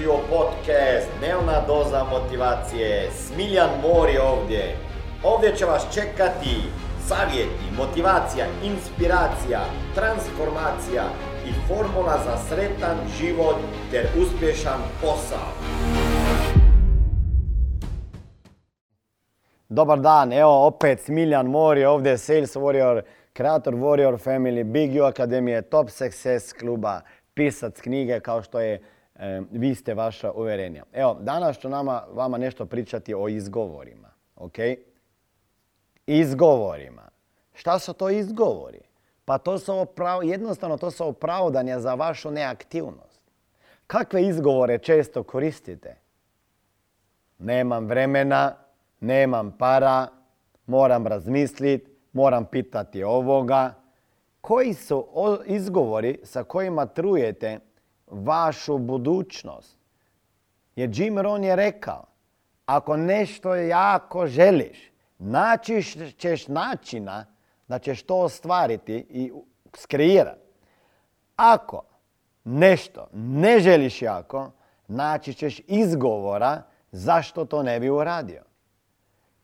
dobrodošli u podcast Dnevna doza motivacije. Smiljan Mor je ovdje. Ovdje će vas čekati savjeti, motivacija, inspiracija, transformacija i formula za sretan život ter uspješan posao. Dobar dan, evo opet Smiljan Mor je ovdje, Sales Warrior, kreator Warrior Family, Big U Akademije, Top Success kluba, pisac knjige kao što je e, Vi ste vaša uvjerenja. Evo, danas ću nama, vama nešto pričati o izgovorima, ok? Izgovorima. Šta su to izgovori? Pa to su oprav, jednostavno to su opravdanja za vašu neaktivnost. Kakve izgovore često koristite? Nemam vremena, nemam para, moram razmisliti, moram pitati ovoga. Koji su izgovori sa kojima trujete vašu budućnost? Jer Jim Rohn je rekao, ako nešto jako želiš, naći ćeš načina da ćeš to ostvariti i skreirati. Ako nešto ne želiš jako, naći ćeš izgovora zašto to ne bi uradio.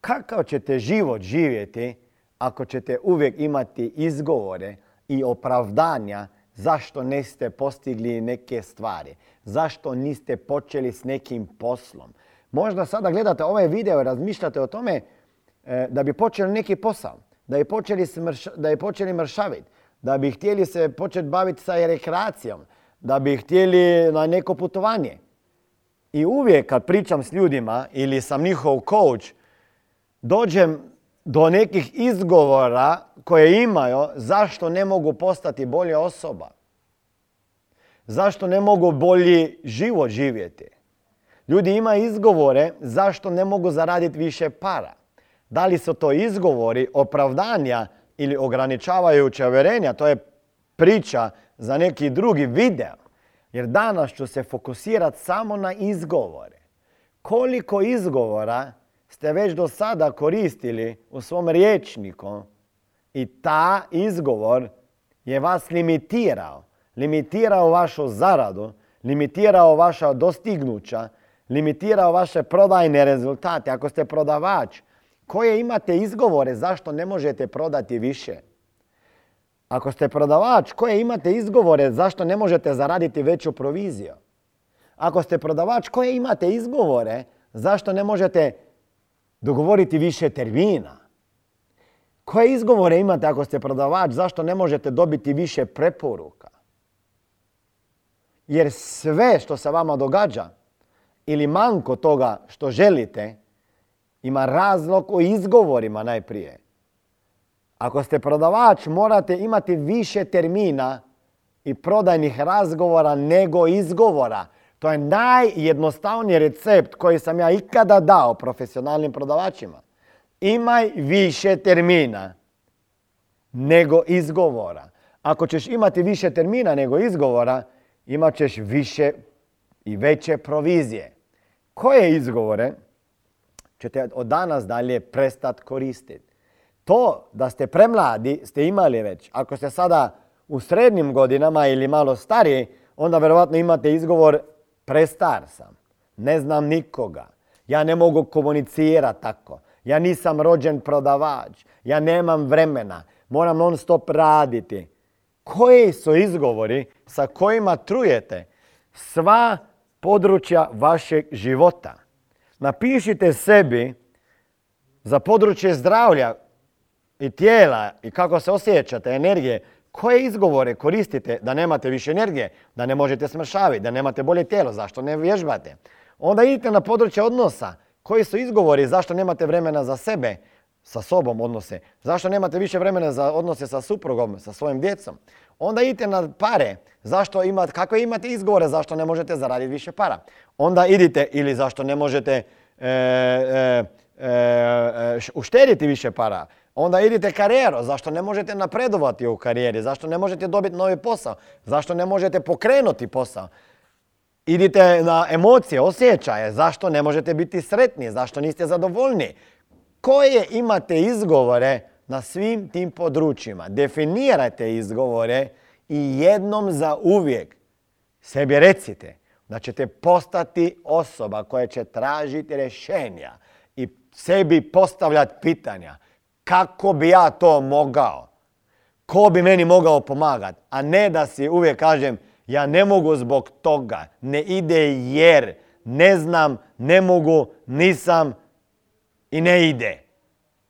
Kakav ćete život živjeti ako ćete uvijek imati izgovore i opravdanja zašto niste postigli neke stvari, zašto niste počeli s nekim poslom. Možda sada gledate ovaj video i razmišljate o tome e, da bi počeli neki posao, da bi počeli, da bi počeli mršaviti, da bi htjeli se početi baviti sa rekreacijom, da bi htjeli na neko putovanje. I uvijek kad pričam s ljudima ili sam njihov coach, dođem do nekih izgovora koje imaju zašto ne mogu postati bolja osoba. Zašto ne mogu bolji život živjeti. Ljudi imaju izgovore zašto ne mogu zaraditi više para. Da li su to izgovori, opravdanja ili ograničavajuća uvjerenja, to je priča za neki drugi video. Jer danas ću se fokusirati samo na izgovore. Koliko izgovora ste već do sada koristili u svom riječniku i ta izgovor je vas limitirao. Limitirao vašu zaradu, limitirao vaša dostignuća, limitirao vaše prodajne rezultate. Ako ste prodavač, koje imate izgovore zašto ne možete prodati više? Ako ste prodavač, koje imate izgovore zašto ne možete zaraditi veću proviziju? Ako ste prodavač, koje imate izgovore zašto ne možete dogovoriti više termina. Koje izgovore imate ako ste prodavač, zašto ne možete dobiti više preporuka? Jer sve što se vama događa ili manko toga što želite ima razlog o izgovorima najprije. Ako ste prodavač morate imati više termina i prodajnih razgovora nego izgovora. To je najjednostavniji recept koji sam ja ikada dao profesionalnim prodavačima. Imaj više termina nego izgovora. Ako ćeš imati više termina nego izgovora, imat ćeš više i veće provizije. Koje izgovore ćete od danas dalje prestati koristiti? To da ste premladi ste imali već. Ako ste sada u srednjim godinama ili malo stariji, onda vjerojatno imate izgovor prestar sam, ne znam nikoga, ja ne mogu komunicirati tako, ja nisam rođen prodavač, ja nemam vremena, moram non stop raditi. Koji su izgovori sa kojima trujete sva područja vašeg života? Napišite sebi za područje zdravlja i tijela i kako se osjećate, energije, koje izgovore koristite da nemate više energije, da ne možete smršaviti, da nemate bolje tijelo, zašto ne vježbate? Onda idite na područje odnosa. Koji su izgovori zašto nemate vremena za sebe, sa sobom odnose? Zašto nemate više vremena za odnose sa suprugom, sa svojim djecom? Onda idite na pare. Zašto imate, kako imate izgovore zašto ne možete zaraditi više para? Onda idite ili zašto ne možete e, e, e, uštediti više para Onda idite karijeru, zašto ne možete napredovati u karijeri, zašto ne možete dobiti novi posao, zašto ne možete pokrenuti posao. Idite na emocije, osjećaje, zašto ne možete biti sretni, zašto niste zadovoljni. Koje imate izgovore na svim tim područjima? Definirajte izgovore i jednom za uvijek sebi recite da ćete postati osoba koja će tražiti rješenja i sebi postavljati pitanja. Kako bi ja to mogao? Ko bi meni mogao pomagati? A ne da si uvijek kažem ja ne mogu zbog toga, ne ide jer, ne znam, ne mogu, nisam i ne ide.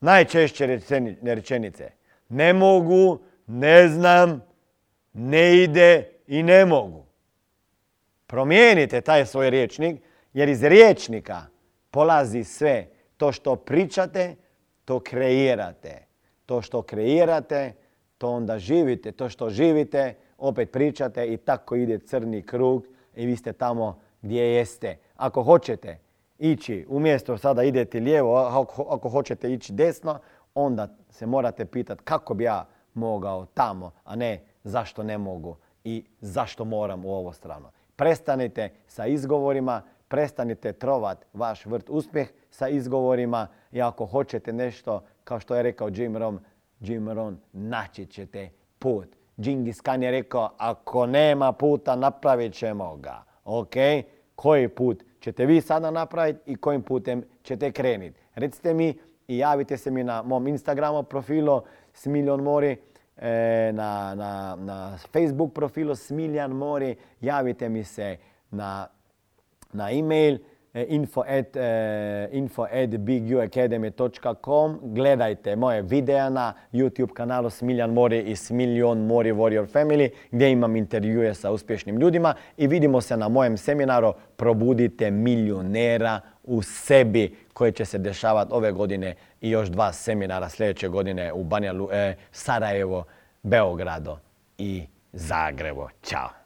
Najčešće rečenice. Ne mogu, ne znam, ne ide i ne mogu. Promijenite taj svoj riječnik jer iz riječnika polazi sve. To što pričate, to kreirate. To što kreirate, to onda živite. To što živite, opet pričate i tako ide crni krug i vi ste tamo gdje jeste. Ako hoćete ići, umjesto sada idete lijevo, ako, ako hoćete ići desno, onda se morate pitati kako bi ja mogao tamo, a ne zašto ne mogu i zašto moram u ovo strano. Prestanite sa izgovorima, prestanite trovat vaš vrt uspjeh sa izgovorima i ako hoćete nešto, kao što je rekao Jim Rohn, Jim Rohn, naći ćete put. Džingis Khan je rekao, ako nema puta, napravit ćemo ga. Ok? Koji put ćete vi sada napraviti i kojim putem ćete krenuti? Recite mi i javite se mi na mom Instagramu profilu Smiljon Mori, e, na, na, na Facebook profilu Smiljan Mori, javite mi se na, na e-mail info at, e, info at biguacademy.com. Gledajte moje videa na YouTube kanalu Smiljan Mori i Smiljon Mori Warrior Family gdje imam intervjue sa uspješnim ljudima i vidimo se na mojem seminaru Probudite milionera u sebi koje će se dešavati ove godine i još dva seminara sljedeće godine u Banja e, Sarajevo, Beogrado i Zagrebu. Ćao!